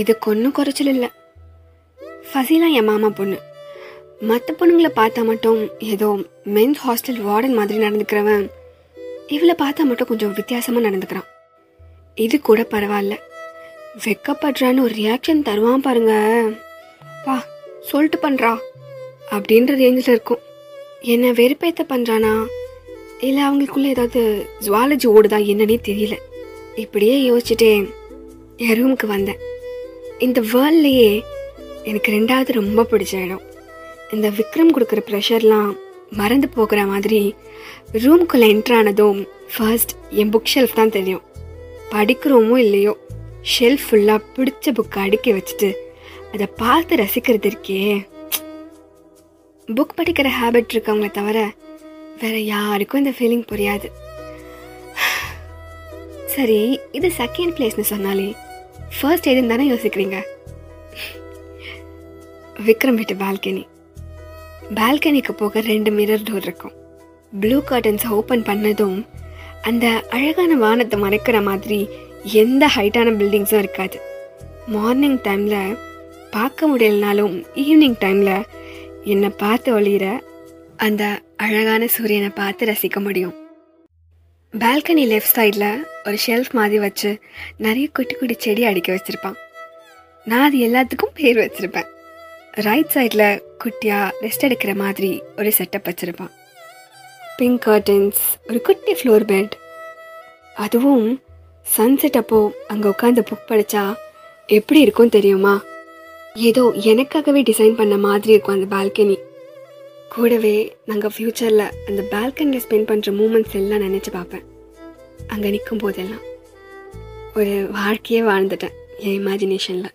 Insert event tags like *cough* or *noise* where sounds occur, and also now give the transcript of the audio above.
இதுக்கு ஒன்றும் குறைச்சல் இல்லை. ஃபசிலா என் மாமா பொண்ணு. மற்ற பொண்ணுங்களை பார்த்தா மட்டும் ஏதோ மென்ஸ் ஹாஸ்டல் வார்டன் மாதிரி நடந்துக்கிறவன். இவளை பார்த்தா மட்டும் கொஞ்சம் வித்தியாசமாக நடந்துக்கிறான். இது கூட பரவாயில்ல. வெக்கப்படுறான்னு ஒரு ரியாக்ஷன் தருவான் பாருங்க. பா சொல்லிட்டு பண்ணுறா அப்படின்ற ரேஞ்சில் இருக்கும். என்னை வெறுப்பேத்த பண்ணுறானா இல்லை அவங்களுக்குள்ளே ஏதாவது ஜுவாலஜி ஓடுதா என்னன்னே தெரியல. இப்படியே யோசிச்சுட்டே என் ரூமுக்கு வந்தேன். இந்த வேர்ல்ட்லேயே எனக்கு ரெண்டாவது ரொம்ப பிடிச்ச இடம். இந்த விக்ரம் கொடுக்குற ப்ரெஷர்லாம் மறந்து போகிற மாதிரி ரூம்குள்ளே என்ட்ரு ஆனதும் ஃபர்ஸ்ட் என் புக் ஷெல்ஃப் தான் தெரியும். படிக்கிறோமோ இல்லையோ ஷெல்ஃப் ஃபுல்லாக பிடிச்ச புக்கை அடுக்கி வச்சுட்டு அதை பார்த்து ரசிக்கிறது இருக்கே. புக் படிக்கிற ஹேபிட் இருக்கவங்கள தவிர வேற யாருக்கும் இந்த ஃபீலிங் புரியாது. *sighs* சரி இது செகண்ட் பிளேஸ்னு சொன்னாலே ஃபர்ஸ்ட் எதுன்னு தானே யோசிக்கிறீங்க? விக்ரம் வீட்டு பால்கனி பால்கனிக்கு போக ரெண்டு மிரர் டோர் இருக்கும். ப்ளூ கர்டன்ஸை ஓப்பன் பண்ணதும் அந்த அழகான வானத்தை மறைக்கிற மாதிரி எந்த ஹைட்டான பில்டிங்ஸும் இருக்காது. மார்னிங் டைமில் பார்க்க முடியலனாலும் ஈவினிங் டைமில் என்னை பார்த்து ஒளிகிற அந்த அழகான சூரியனை பார்த்து ரசிக்க முடியும். பால்கனி லெஃப்ட் சைடில் ஒரு ஷெல்ஃப் மாதிரி வச்சு நிறைய குட்டி குட்டி செடி அடிக்க வச்சுருப்பான். நான் அது எல்லாத்துக்கும் பேர் வச்சுருப்பேன். ரைட் சைடில் குட்டியாக ரெஸ்ட் எடுக்கிற மாதிரி ஒரு செட்டப் வச்சுருப்பான். பிங்க் கர்டன்ஸ் ஒரு குட்டி ஃப்ளோர் பெட் அதுவும் சன்செட் அப்போ அங்கே உட்காந்து புக் படித்தா எப்படி இருக்கும் தெரியுமா? ஏதோ எனக்காகவே டிசைன் பண்ண மாதிரி இருக்கும் அந்த பால்கனி கூடவே நாங்கள் ஃப்யூச்சரில் அந்த பால்கனியில் ஸ்பெண்ட் பண்ணுற மூமெண்ட்ஸ் எல்லாம் நினச்சி பார்ப்பேன். அங்கே நிற்கும் போதெல்லாம் ஒரு வாழ்க்கையே வாழ்ந்துட்டேன் என் இமேஜினேஷனில்